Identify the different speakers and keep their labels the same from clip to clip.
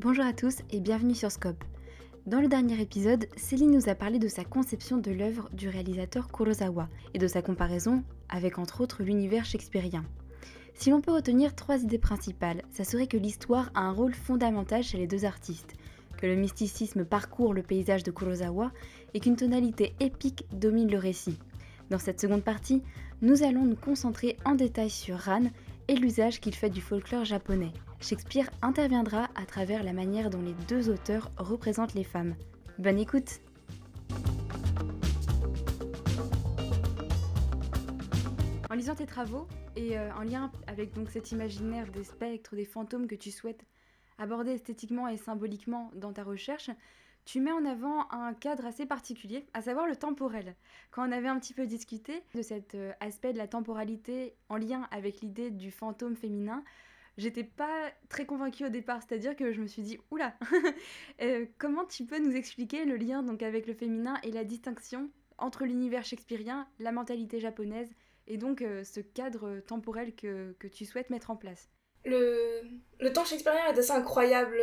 Speaker 1: Bonjour à tous et bienvenue sur Scope. Dans le dernier épisode, Céline nous a parlé de sa conception de l'œuvre du réalisateur Kurosawa et de sa comparaison avec entre autres l'univers shakespearien. Si l'on peut retenir trois idées principales, ça serait que l'histoire a un rôle fondamental chez les deux artistes, que le mysticisme parcourt le paysage de Kurosawa et qu'une tonalité épique domine le récit. Dans cette seconde partie, nous allons nous concentrer en détail sur Ran et l'usage qu'il fait du folklore japonais. Shakespeare interviendra à travers la manière dont les deux auteurs représentent les femmes. Bonne écoute En lisant tes travaux et euh, en lien avec donc cet imaginaire des spectres, des fantômes que tu souhaites aborder esthétiquement et symboliquement dans ta recherche, tu mets en avant un cadre assez particulier, à savoir le temporel. Quand on avait un petit peu discuté de cet euh, aspect de la temporalité en lien avec l'idée du fantôme féminin, j'étais pas très convaincue au départ, c'est-à-dire que je me suis dit oula, euh, comment tu peux nous expliquer le lien donc avec le féminin et la distinction entre l'univers shakespearien, la mentalité japonaise et donc euh, ce cadre temporel que tu souhaites mettre en place?
Speaker 2: Le, le temps shakespearien est assez incroyable.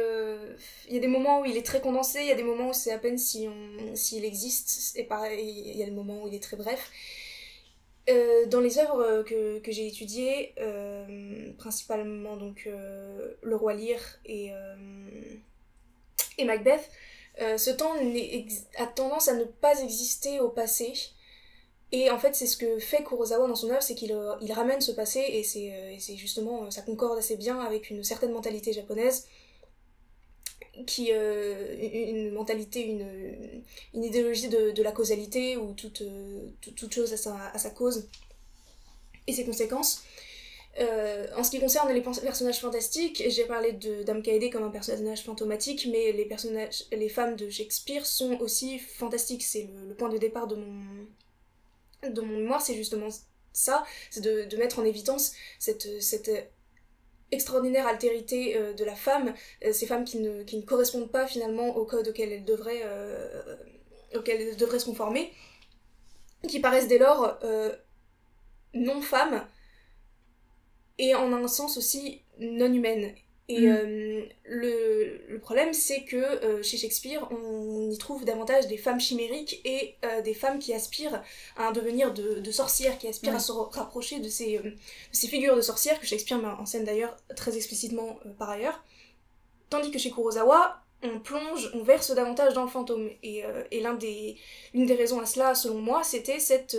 Speaker 2: Il y a des moments où il est très condensé, il y a des moments où c'est à peine s'il si existe, et pareil, il y a des moments où il est très bref. Euh, dans les œuvres que, que j'ai étudiées, euh, principalement donc euh, Le Roi Lear et, et Macbeth, ce temps a tendance à ne pas exister au passé. Et en fait, c'est ce que fait Kurosawa dans son œuvre, c'est qu'il euh, il ramène ce passé, et c'est euh, justement, euh, ça concorde assez bien avec une certaine mentalité japonaise, qui une mentalité, une, une idéologie de, de, la causalité, où toute, toute, chose a sa, cause et ses conséquences. en ce qui concerne les personnages fantastiques, j'ai parlé de Dame Kaede comme un personnage fantomatique, mais les personnages, les femmes de Shakespeare sont aussi fantastiques. C'est le, point de départ de mon, dans mon mémoire, c'est justement ça, c'est de, mettre en évidence cette, cette extraordinaire altérité euh, de la femme, euh, ces femmes qui ne, correspondent pas finalement au code auquel elles devraient, euh, auquel elles devraient se conformer, qui paraissent dès lors non femmes, et en un sens aussi non humaines. Et mm. euh, le, le, problème, c'est que euh, chez Shakespeare, on y trouve davantage des femmes chimériques et euh, des femmes qui aspirent à un devenir de, de sorcières, qui aspirent à se rapprocher de ces, de ces, figures de sorcières que Shakespeare met en scène d'ailleurs très explicitement par ailleurs. Tandis que chez Kurosawa, on plonge, on verse davantage dans le fantôme. Et, et l'une des, des raisons à cela, selon moi, c'était cette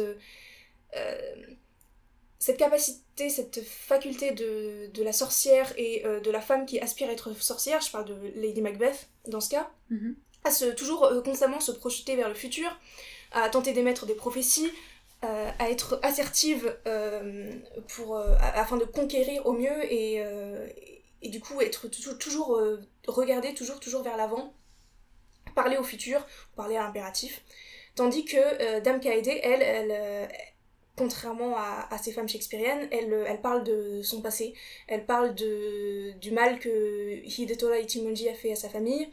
Speaker 2: cette capacité, cette faculté de, de la sorcière et euh, de la femme qui aspire à être sorcière, je parle de Lady Macbeth dans ce cas, mhm. à se, toujours euh, constamment se projeter vers le futur, à tenter d'émettre des prophéties, euh, à être assertive pour, afin de conquérir au mieux et, et du coup être toujours, toujours regarder toujours, toujours vers l'avant, parler au futur, parler à l'impératif. Tandis que Dame Kaede, elle, elle contrairement à, ces femmes shakespeariennes, elle, elle parle de son passé, elle parle de, du mal que Hidetola Ichimonji a fait à sa famille,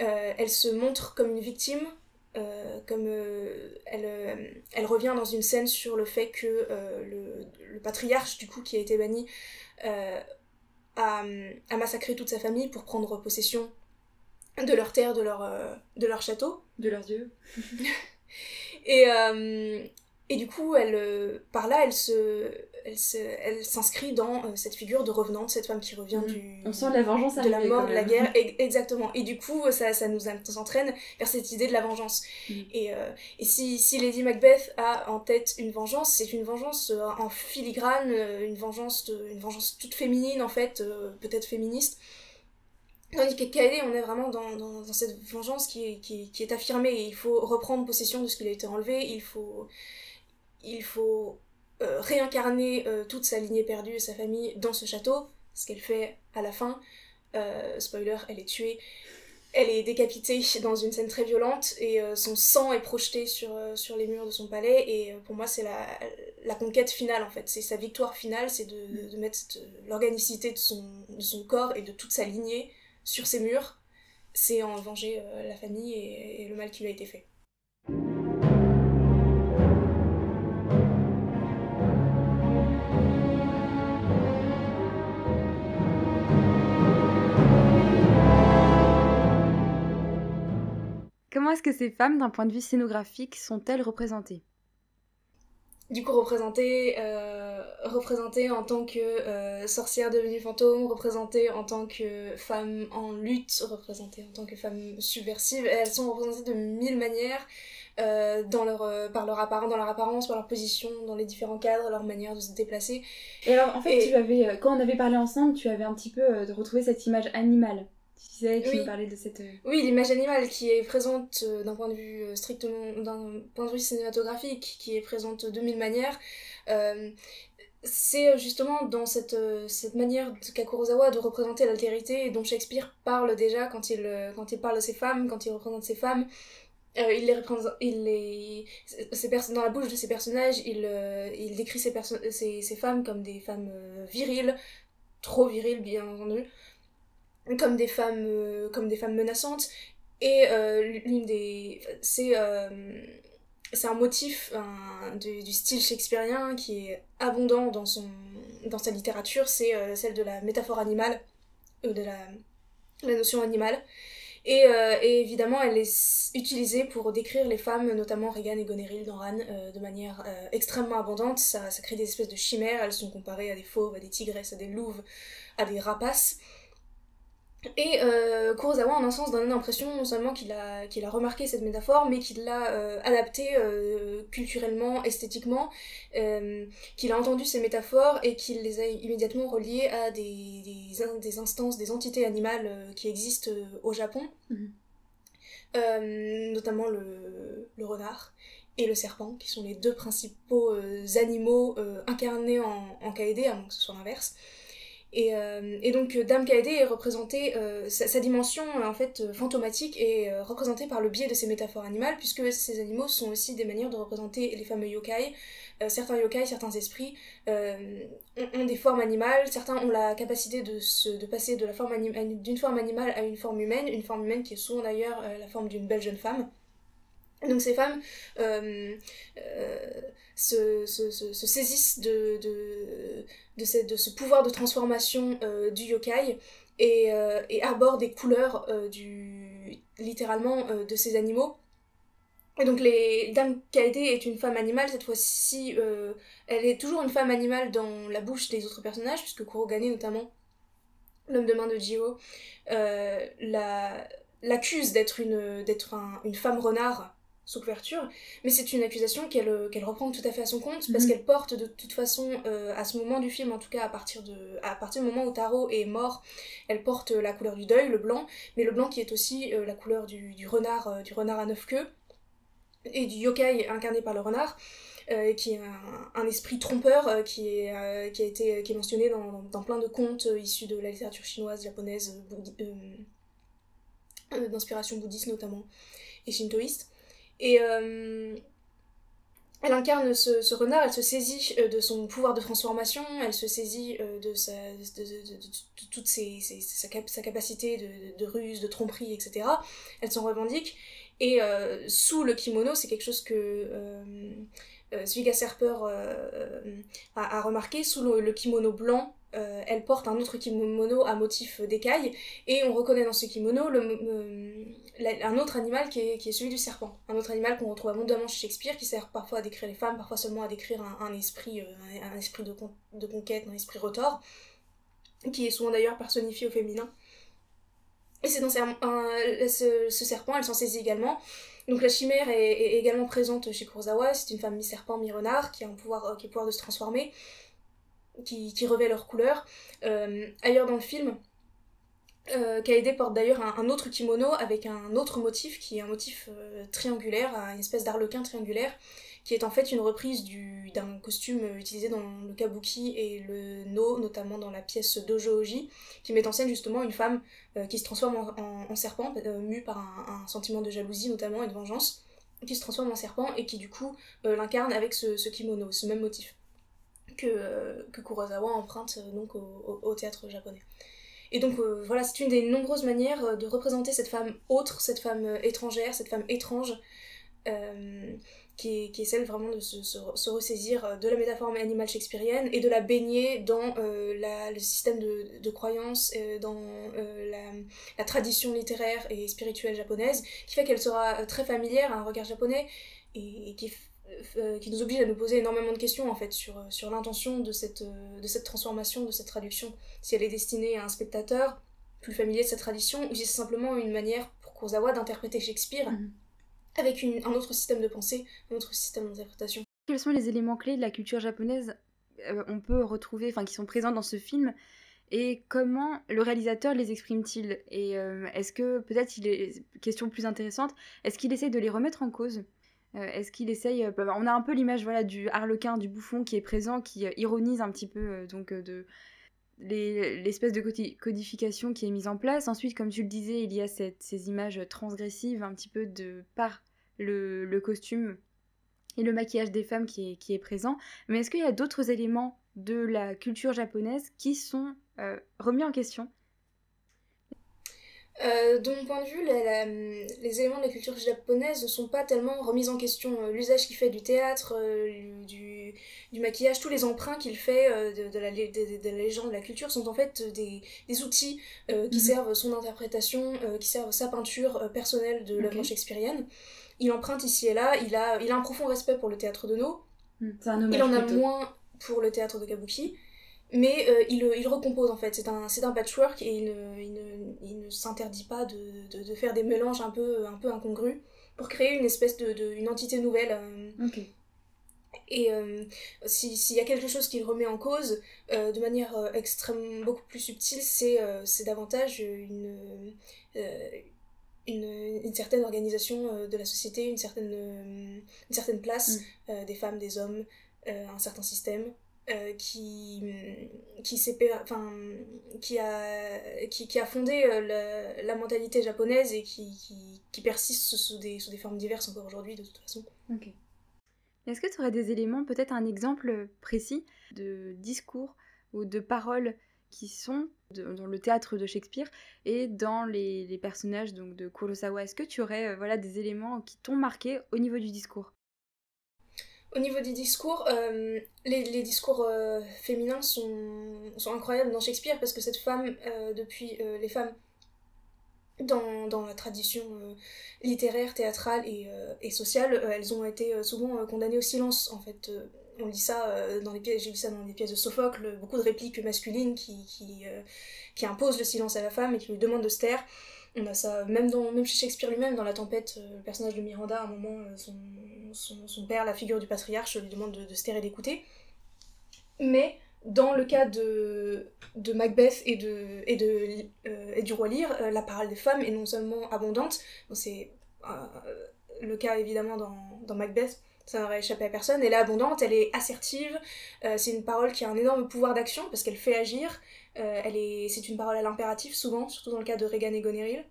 Speaker 2: euh, elle se montre comme une victime, euh, comme euh, elle, elle revient dans une scène sur le fait que le, le, patriarche du coup qui a été banni a, a, massacré toute sa famille pour prendre possession de leur terre, de leur, de leur château.
Speaker 1: De leurs yeux.
Speaker 2: et, et du coup, elle, euh, par là, elle se, elle se, elle s'inscrit dans euh, cette figure de revenante, cette femme qui revient mm. du,
Speaker 1: on sent la vengeance
Speaker 2: de la mort, de la guerre, exactement. Et du coup, ça, ça nous entraîne vers cette idée de la vengeance. Mm. Et, euh, et si, si Lady Macbeth a en tête une vengeance, c'est une vengeance en filigrane, une vengeance, de, une vengeance toute féminine en fait, peut-être féministe. Tandis que Kaede, on est vraiment dans, dans, dans cette vengeance qui est, qui, qui est affirmée. Et il faut reprendre possession de ce qui a été enlevé. Il faut il faut euh, réincarner euh, toute sa lignée perdue et sa famille dans ce château, ce qu'elle fait à la fin. Euh, spoiler, elle est tuée. Elle est décapitée dans une scène très violente et son sang est projeté sur, sur les murs de son palais. Et pour moi, c'est la, la, conquête finale en fait. C'est sa victoire finale, c'est de, mettre l'organicité de son, de son corps et de toute sa lignée sur ses murs. C'est en venger la famille et le mal qui lui a été fait.
Speaker 1: Comment est-ce que ces femmes, d'un point de vue scénographique, sont-elles représentées?
Speaker 2: Du coup représentée, euh, représentée en tant que euh, sorcière devenue fantôme, représentée en tant que femme en lutte, représentée en tant que femme subversive. elles sont représentées de mille manières. Euh, dans leur, par leur apparence, dans leur apparence, par leur position, dans les différents cadres, leur manière de se déplacer.
Speaker 1: Et alors, en fait, tu avais, quand on avait parlé ensemble, tu avais un petit peu retrouvé cette image animale tu oui. parlais de cette... Euh,
Speaker 2: oui, l'image animale qui est présente euh, d'un point de vue euh, strictement... d'un point de vue cinématographique, qui est présente de mille manières. c'est justement dans cette, cette manière qu'a Kurosawa de représenter l'altérité dont Shakespeare parle déjà quand il, quand il parle de ses femmes, quand il représente ses femmes. il les représente, il les, ces dans la bouche de ses personnages, il, il décrit ses, ces, ces femmes comme des femmes viriles, trop viriles bien entendu, comme des femmes, euh, comme des femmes menaçantes. Et euh, l'une des. C'est. Euh, c'est un motif du, style shakespearien qui est abondant dans, son, dans sa littérature, c'est celle de la métaphore animale, de la, la notion animale. Et, évidemment, elle est utilisée pour décrire les femmes, notamment Regan et Goneril dans Ran, de manière extrêmement abondante. Ça crée des espèces de chimères, elles sont comparées à des fauves, à des tigresses, à des louves, à des rapaces. Et euh, Kurosawa, en un sens, donne l'impression non seulement qu'il a, qu'il a remarqué cette métaphore, mais qu'il l'a euh, adaptée euh, culturellement, esthétiquement, euh, qu'il a entendu ces métaphores et qu'il les a immédiatement reliées à des, des, des instances, des entités animales qui existent au Japon, mhm. notamment le, le, renard et le serpent, qui sont les deux principaux animaux incarnés en, en Kaede, à moins que ce soit l'inverse. Et, euh, et, donc euh, Dame Kaede est représentée, euh, sa, dimension en fait fantomatique est représentée par le biais de ces métaphores animales, puisque ces animaux sont aussi des manières de représenter les fameux yokai. certains yokai, certains esprits ont, des formes animales, certains ont la capacité de, se, de passer de forme d'une forme animale à une forme humaine, une forme humaine qui est souvent d'ailleurs la forme d'une belle jeune femme. Donc ces femmes se, se, se, saisissent de, de, de, de, ce pouvoir de transformation euh, du yokai et, euh, et, arborent des couleurs euh, du, littéralement de ces animaux. Et donc les Dame Kaede est une femme animale, cette fois-ci elle est toujours une femme animale dans la bouche des autres personnages, puisque Kurogane notamment, l'homme de main de Jiro, l'accuse d'être une, d'être une femme renard sous couverture, mais c'est une accusation qu'elle euh, qu'elle reprend tout à fait à son compte parce mhm. qu'elle porte de toute façon euh, à ce moment du film en tout cas à partir de à partir du moment où Taro est mort, elle porte la couleur du deuil, le blanc, mais le blanc qui est aussi euh, la couleur du, du renard du renard à neuf queues et du yokai incarné par le renard. qui est un, esprit trompeur qui, est, qui a été qui est mentionné dans, dans plein de contes issus de la littérature chinoise, japonaise, d'inspiration bouddhiste notamment, et shintoïste. Et euh, elle incarne ce, renard, elle se saisit euh, de son pouvoir de transformation, elle se saisit euh, de, sa, de, toute sa, capacité de, ruse, de tromperie, etc. Elle s'en revendique. Et sous le kimono, c'est quelque chose que Zwiga Serper a, remarqué, sous le kimono blanc, euh, elle porte un autre kimono à motif d'écaille et on reconnaît dans ce kimono le, un autre animal qui est, celui du serpent. Un autre animal qu'on retrouve abondamment chez Shakespeare qui sert parfois à décrire les femmes, parfois seulement à décrire un, esprit, euh, esprit de, conquête, un esprit retors, qui est souvent d'ailleurs personnifié au féminin. Et c'est dans ce, serpent, elle s'en saisit également. Donc la chimère est, également présente chez Kurosawa, c'est une femme mi-serpent, mi-renard qui a un pouvoir, euh, qui a le pouvoir de se transformer qui, qui revêt leur. Euh, ailleurs dans le film, euh, Kaede porte d'ailleurs un, autre kimono avec un autre motif qui est un motif euh, triangulaire, une espèce d'arlequin triangulaire, qui est en fait une reprise d'un costume utilisé dans le kabuki et le no, notamment dans la pièce Dojo Oji, qui met en scène justement une femme qui se transforme en, serpent, mue par un, sentiment de jalousie notamment et de vengeance, qui se transforme en serpent et qui du coup l'incarne avec ce kimono, ce même motif que, que Kurosawa emprunte euh, donc au, théâtre japonais. Et donc euh, voilà, c'est une des nombreuses manières euh, de représenter cette femme autre, cette femme étrangère, cette femme étrange, qui est, qui est celle vraiment de se, ressaisir de la métaphore animale shakespearienne et de la baigner dans le système de, de croyance, dans la, tradition littéraire et spirituelle japonaise, qui fait qu'elle sera très familière à un regard japonais et, qui qui nous oblige à nous poser énormément de questions en fait sur, sur l'intention de cette, de cette transformation, de cette traduction. Si elle est destinée à un spectateur plus familier de cette tradition, ou si c'est simplement une manière pour Kurosawa d'interpréter Shakespeare mhm. avec une, un autre système de pensée, un autre système d'interprétation.
Speaker 1: Quels sont les éléments clés de la culture japonaise euh, on peut retrouver, enfin qui sont présents dans ce film et comment le réalisateur les exprime-t-il? Et euh, est-ce que, peut-être, il est, question plus intéressante, est-ce qu'il essaie de les remettre en cause? euh, Est-ce qu'il essaye, bah, on a un peu l'image voilà, du harlequin, du bouffon qui est présent, qui ironise un petit peu donc de, l'espèce de codification qui est mise en place. Ensuite, comme tu le disais, il y a ces images transgressives un petit peu de par le, costume et le maquillage des femmes qui est, présent. Mais est-ce qu'il y a d'autres éléments de la culture japonaise qui sont euh, remis en question?
Speaker 2: Euh, de mon point de vue, les éléments de la culture japonaise ne sont pas tellement remis en question. Euh, l'usage qu'il fait du théâtre, euh, du, du, maquillage, tous les emprunts qu'il fait de, la, de, la, légende, de la culture sont en fait des, des outils qui mhm. servent son interprétation, qui servent sa peinture personnelle de l'œuvre shakespearienne. Il emprunte ici et là, il a, il a un profond respect pour le théâtre de No.
Speaker 1: Hmm,
Speaker 2: il en a moins pour le théâtre de Kabuki mais euh, il, il, recompose en fait. C'est un, un patchwork et il ne, il ne, il ne s'interdit pas de, de, de, faire des mélanges un peu, un peu incongrus pour créer une espèce de, de une entité nouvelle.
Speaker 1: Euh.
Speaker 2: Et euh, s'il y a quelque chose qu'il remet en cause de manière extrêmement beaucoup plus subtile, c'est davantage une, une, une, certaine organisation de la société, une certaine, une certaine place mm. des femmes, des hommes, un certain système. Euh, qui, qui, enfin, qui, a, qui, qui, a fondé euh, la, mentalité japonaise et qui, qui, qui persiste sous des, sous des formes diverses encore aujourd'hui de toute façon.
Speaker 1: Est-ce que tu aurais des éléments, peut-être un exemple précis de discours ou de paroles qui sont dans le théâtre de Shakespeare et dans les, les personnages donc, de Kurosawa? Est-ce que tu aurais euh, voilà, des éléments qui t'ont marqué au niveau du discours?
Speaker 2: Au niveau des discours, euh, les, discours euh, féminins sont, incroyables dans Shakespeare parce que cette femme, euh, depuis les femmes dans, la tradition littéraire, théâtrale et, sociale, elles ont été souvent condamnées au silence en fait. on lit ça dans les pièces, j'ai lu ça dans les pièces de Sophocle, beaucoup de répliques masculines qui imposent le silence à la femme et qui lui demandent de se taire. On a ça même, dans, même chez Shakespeare lui-même, dans La Tempête, euh, le personnage de Miranda, à un moment, euh, son, son, père, la figure du patriarche, lui demande de, se taire et d'écouter. Mais dans le cas de, de Macbeth et, de, et, de, euh, et du roi Lear, la parole des femmes est non seulement abondante, c'est le cas évidemment dans, dans Macbeth, ça n'aurait échappé à personne, elle est abondante, elle est assertive, c'est une parole qui a un énorme pouvoir d'action parce qu'elle fait agir, elle est, c'est une parole à l'impératif souvent, surtout dans le cas de Regan et Goneril.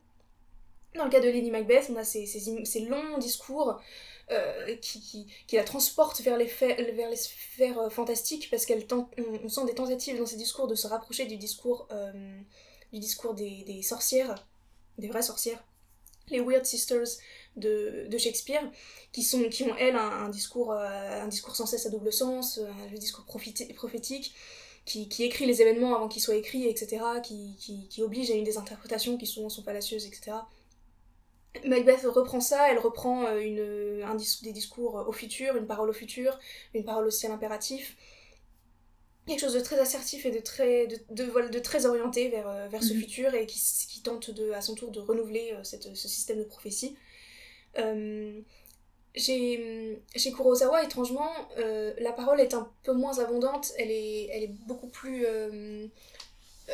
Speaker 2: Dans le cas de Lady Macbeth, on a ces, longs discours euh, qui, la transportent vers les, sphères euh, fantastiques parce qu'on on, sent des tentatives dans ces discours de se rapprocher du discours, des, sorcières, des vraies sorcières, les Weird Sisters de, Shakespeare, qui, ont elles un, discours, un discours sans cesse à double sens, un discours prophétique qui, qui, écrit les événements avant qu'ils soient écrits, etc., qui, qui, qui, oblige à une des interprétations qui souvent sont fallacieuses, etc. Macbeth reprend ça, elle reprend euh, une, un des discours au futur, une parole au futur, une parole aussi à l'impératif. Quelque chose de très assertif et de très, de, de, de très orienté vers, euh, vers ce mhm. futur et qui, tente de, à son tour de renouveler euh, cette, ce système de prophétie. Euh, chez, chez Kurosawa, étrangement, euh, la parole est un peu moins abondante, elle est, elle est beaucoup plus... Euh,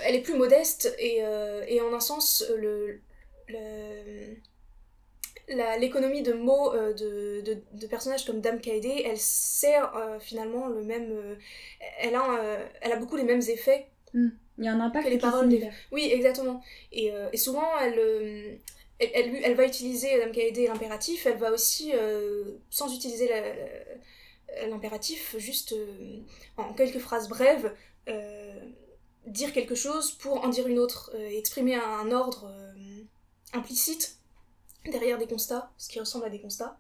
Speaker 2: elle est plus modeste et, euh, et en un sens, le, l'économie de mots de, de, de, personnages comme Dame Kaede, elle sert finalement le même... elle, a, elle a beaucoup les mêmes effets.
Speaker 1: Hmm. Il y a un impact que les paroles.
Speaker 2: Oui, exactement. Et, et souvent, elle elle, va utiliser l'impératif, elle va aussi, euh, sans utiliser l'impératif, juste euh, en quelques phrases brèves, euh, dire quelque chose pour en dire une autre, exprimer un, ordre implicite derrière des constats, ce qui ressemble à des constats.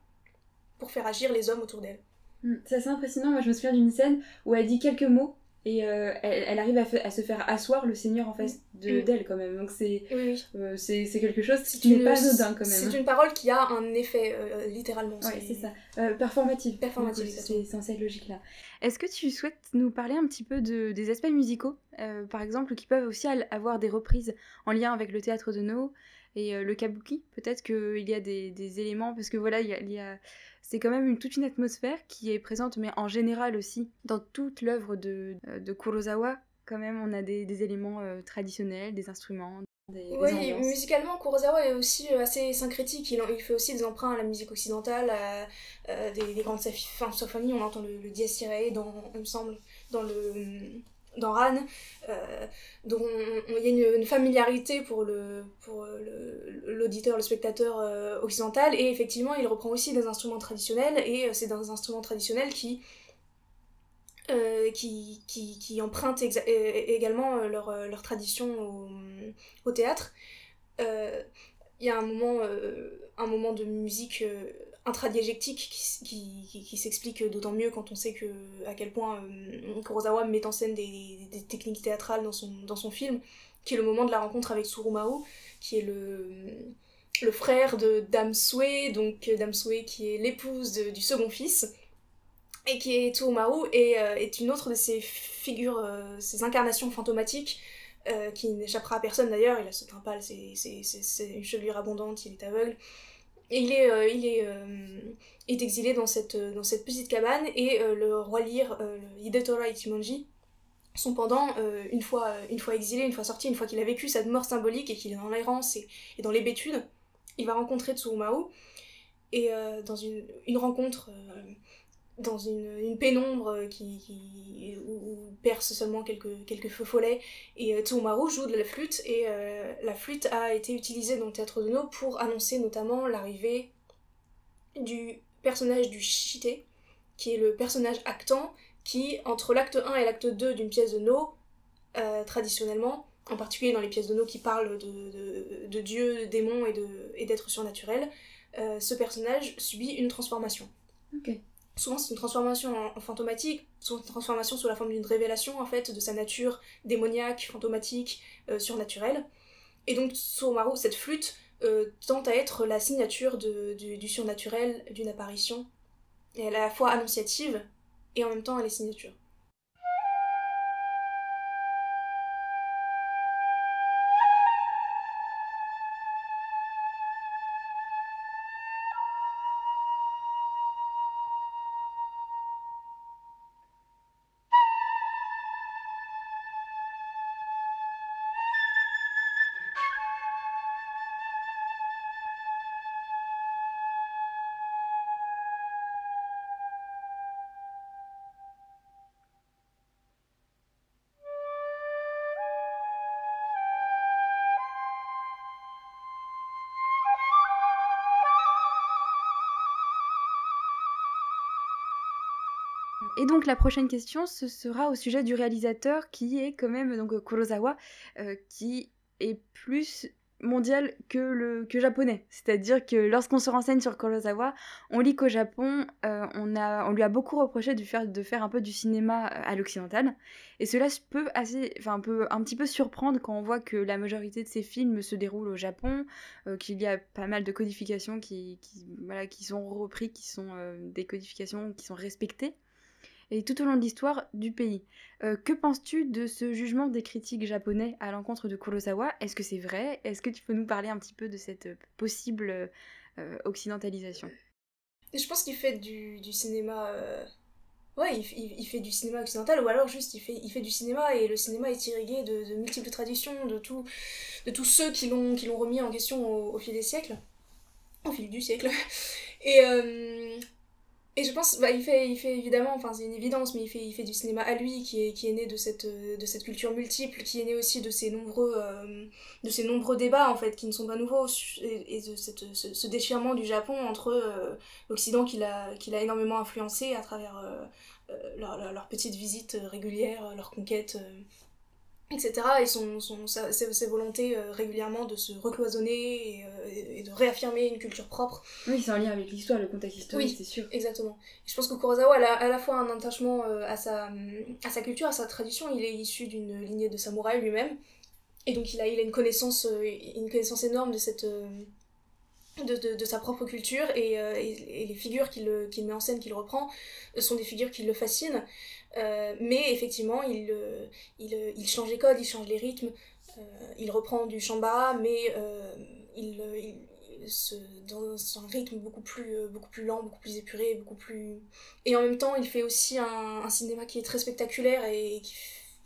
Speaker 2: pour faire agir les hommes autour d'elle.
Speaker 1: Hmm, c'est assez impressionnant. Moi, je me souviens d'une scène où elle dit quelques mots et euh, elle, arrive à, se faire asseoir le Seigneur en face mm. d'elle quand même. Donc c'est euh, c'est quelque chose qui n'est pas anodin quand même.
Speaker 2: C'est une parole qui a un effet euh, littéralement.
Speaker 1: Ouais, c'est ça. performatif.
Speaker 2: Performatif.
Speaker 1: C'est censé être logique là. Est-ce que tu souhaites nous parler un petit peu de, des aspects musicaux, par exemple, qui peuvent aussi avoir des reprises en lien avec le théâtre de No et le kabuki? Peut-être qu'il y a des, des, éléments, parce que voilà, il y a c'est quand même une, toute une atmosphère qui est présente, mais en général aussi, dans toute l'œuvre de, euh, de Kurosawa, quand même, on a des, éléments euh, traditionnels, des instruments. Des,
Speaker 2: oui, musicalement, Kurosawa est aussi euh, assez syncrétique. Il, il, fait aussi des emprunts à la musique occidentale, à, des, grandes symphonies. On entend le, le dies irae, dans, il me semble, dans le dans Ran, euh, dont il y a une, familiarité pour le pour l'auditeur, le, spectateur euh, occidental, et effectivement il reprend aussi des instruments traditionnels, et euh, c'est des instruments traditionnels qui qui, qui, qui, empruntent également leur, leur tradition au, au théâtre. Il y a un moment, un moment de musique intradiégétique qui, qui, qui, s'explique d'autant mieux quand on sait que à quel point euh, Kurosawa met en scène des, techniques théâtrales dans son, dans son film, qui est le moment de la rencontre avec Tsurumaru, qui est le, le frère de Dame Sue, donc Dame Sue qui est l'épouse du second fils, et qui est Tsurumaru, et euh, est une autre de ces figures, euh, ces incarnations fantomatiques, qui n'échappera à personne d'ailleurs, il a ce pâle, c'est une chevelure abondante, il est aveugle, il est, euh, il est, euh, est exilé dans cette, dans cette petite cabane et euh, le roi Lyre, Hidetora Ichimonji, son pendant, une, fois, une fois exilé, une fois sorti, une fois qu'il a vécu cette mort symbolique et qu'il est dans l'errance et, et, dans l'hébétude, il va rencontrer Tsurumaru. Et dans une, une rencontre dans une, une pénombre qui, qui où, perce seulement quelques, quelques feux follets. Et euh, Tsumaru joue de la flûte, et euh, la flûte a été utilisée dans le théâtre de No pour annoncer notamment l'arrivée du personnage du Shite, qui est le personnage actant qui, entre l'acte 1 et l'acte 2 d'une pièce de No, euh, traditionnellement, en particulier dans les pièces de No qui parlent de, de, de dieux, de démons et d'êtres et surnaturels, euh, ce personnage subit une transformation.
Speaker 1: Okay
Speaker 2: souvent c'est une transformation en, fantomatique, souvent une transformation sous la forme d'une révélation en fait de sa nature démoniaque, fantomatique, euh, surnaturelle. Et donc Tsurumaru, cette flûte, euh, tente à être la signature du, surnaturel, d'une apparition. Elle est à la fois annonciative et en même temps elle est signature.
Speaker 1: Et donc la prochaine question, ce sera au sujet du réalisateur qui est quand même donc Kurosawa, euh, qui est plus mondial que le que japonais. C'est-à-dire que lorsqu'on se renseigne sur Kurosawa, on lit qu'au Japon, euh, on, a, on lui a beaucoup reproché de faire, de faire un peu du cinéma euh, à l'occidental. Et cela peut, assez, enfin, peut un petit peu surprendre quand on voit que la majorité de ses films se déroulent au Japon, qu'il y a pas mal de codifications qui, qui, voilà, qui sont repris, qui sont des codifications qui sont respectées et tout au long de l'histoire du pays. Euh, que penses-tu de ce jugement des critiques japonais à l'encontre de Kurosawa? Est-ce que c'est vrai? Est-ce que tu peux nous parler un petit peu de cette euh, possible euh, occidentalisation?
Speaker 2: Je pense qu'il fait du, cinéma... Ouais, il, fait du cinéma occidental, ou alors juste il fait, du cinéma, et le cinéma est irrigué de, multiples traditions, de, tous ceux qui l'ont remis en question au, au, fil des siècles. Au fil du siècle. Et... Et je pense, bah, il, fait, il fait évidemment, enfin c'est une évidence, mais il fait, il fait du cinéma à lui, qui est, qui est né de cette, de cette culture multiple, qui est né aussi de ces nombreux, euh, de ces nombreux débats, en fait, qui ne sont pas nouveaux, et, de cette, ce, déchirement du Japon entre euh, l'Occident qui l'a énormément influencé à travers euh, leurs leur, leur petites visites régulières, leurs conquêtes etc. Et son, son, ses, volontés régulièrement de se recloisonner et, de réaffirmer une culture propre.
Speaker 1: Oui, c'est en lien avec l'histoire, le contexte historique, c'est sûr.
Speaker 2: Exactement. je pense que Kurosawa a à la fois un attachement à, sa, à sa culture, à sa tradition. Il est issu d'une lignée de samouraï lui-même. Et donc il a, il a une, connaissance, une connaissance énorme de cette de, de, sa propre culture et, euh, et, les figures qu'il met en scène, qu'il reprend, euh, sont des figures qui le fascinent. Euh, mais effectivement, il, il, il, change les codes, il change les rythmes, il reprend du chamba, mais il, il se, dans un rythme beaucoup plus, beaucoup plus lent, beaucoup plus épuré, beaucoup plus... Et en même temps, il fait aussi un, un cinéma qui est très spectaculaire et qui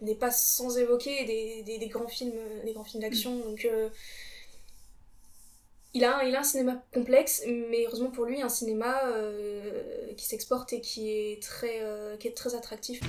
Speaker 2: n'est pas sans évoquer des, des, des, grands films, des grands films d'action. Donc il a, il a un cinéma complexe, mais heureusement pour lui, un cinéma euh, qui s'exporte et qui est très, euh, qui est très attractif.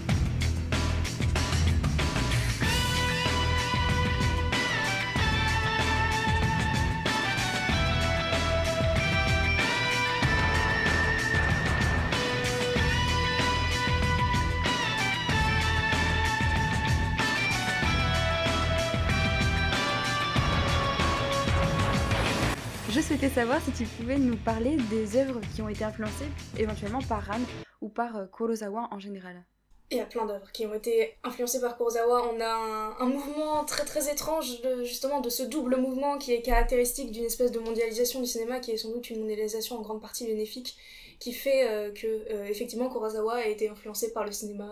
Speaker 1: Je souhaitais savoir si tu pouvais nous parler des œuvres qui ont été influencées éventuellement par Ran ou par euh, Kurosawa en général.
Speaker 2: Il y a plein d'œuvres qui ont été influencées par Kurosawa. On a un, mouvement très très étrange de, justement de ce double mouvement qui est caractéristique d'une espèce de mondialisation du cinéma qui est sans doute une mondialisation en grande partie bénéfique qui fait euh, que euh, effectivement Kurosawa a été influencé par le cinéma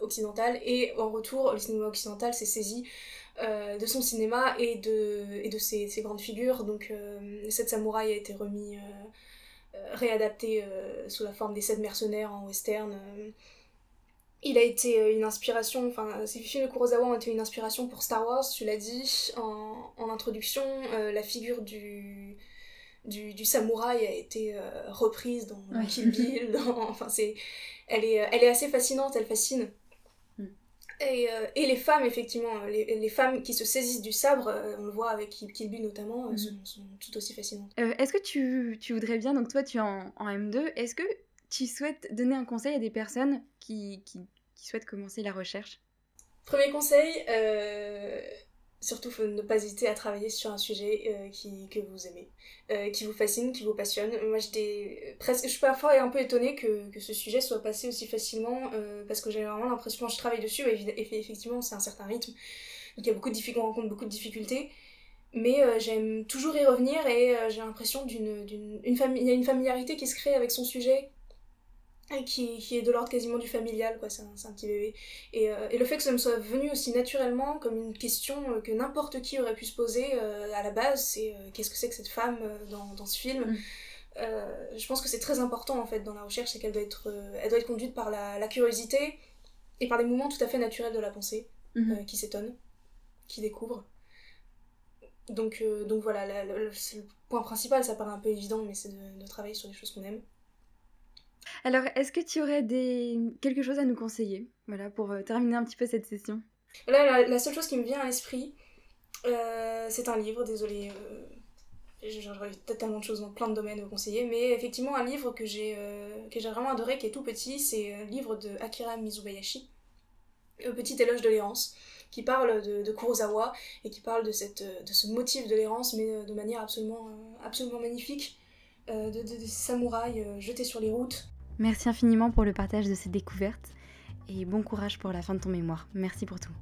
Speaker 2: occidental et en retour le cinéma occidental s'est saisi euh, de son cinéma et de, et de ses, ses grandes figures. Donc, euh, Sept Samouraïs a été remis, euh, réadapté sous la forme des Sept Mercenaires en western. Il a été une inspiration, enfin, ces films de Kurosawa ont été une inspiration pour Star Wars, tu l'as dit en, en introduction. la figure du, du, du, samouraï a été reprise dans, Kill Bill. enfin, c'est, elle, est, elle est assez fascinante, elle fascine. Et, euh, et, les femmes, effectivement, les, les, femmes qui se saisissent du sabre, euh, on le voit avec Kill Bill notamment, euh, mhm. sont, tout aussi fascinantes.
Speaker 1: est-ce que tu, tu, voudrais bien, donc toi tu es en, en M2, est-ce que tu souhaites donner un conseil à des personnes qui, qui, qui souhaitent commencer la recherche?
Speaker 2: Premier conseil, surtout ne pas hésiter à travailler sur un sujet euh, qui, que vous aimez, euh, qui vous fascine, qui vous passionne. Moi j'étais presque, je suis parfois un peu étonnée que, que ce sujet soit passé aussi facilement euh, parce que j'ai vraiment l'impression que je travaille dessus et, effectivement c'est un certain rythme, donc y a beaucoup de difficultés, on rencontre beaucoup de difficultés. Mais j'aime toujours y revenir et j'ai l'impression d'une, d'une une une familiarité qui se crée avec son sujet qui, qui, est de l'ordre quasiment du familial, quoi, c'est un, un, petit bébé. Et, euh, et, le fait que ça me soit venu aussi naturellement comme une question euh, que n'importe qui aurait pu se poser euh, à la base, c'est qu'est-ce que c'est que cette femme dans, dans, ce film? Mm. Je pense que c'est très important en fait dans la recherche, c'est qu'elle doit, être, elle doit être conduite par la, la, curiosité et par des mouvements tout à fait naturels de la pensée, mm-hmm. qui s'étonne, qui découvre. Donc, donc voilà, le point principal, ça paraît un peu évident, mais c'est de, de travailler sur des choses qu'on aime.
Speaker 1: Alors, est-ce que tu aurais des... quelque chose à nous conseiller? Voilà, pour euh, terminer un petit peu cette session
Speaker 2: Là, la, seule chose qui me vient à l'esprit, euh, c'est un livre, désolé. Euh, J'aurais tellement de choses dans plein de domaines à conseiller, mais effectivement, un livre que j'ai euh, j'ai vraiment adoré, qui est tout petit, c'est un livre de Akira Mizubayashi, Le petit éloge de l'errance, qui parle de, Kurosawa et qui parle de, ce motif de l'errance, mais de manière absolument, absolument magnifique. De, samouraïs jetés sur les routes.
Speaker 1: Merci infiniment pour le partage de ces découvertes et bon courage pour la fin de ton mémoire. Merci pour tout.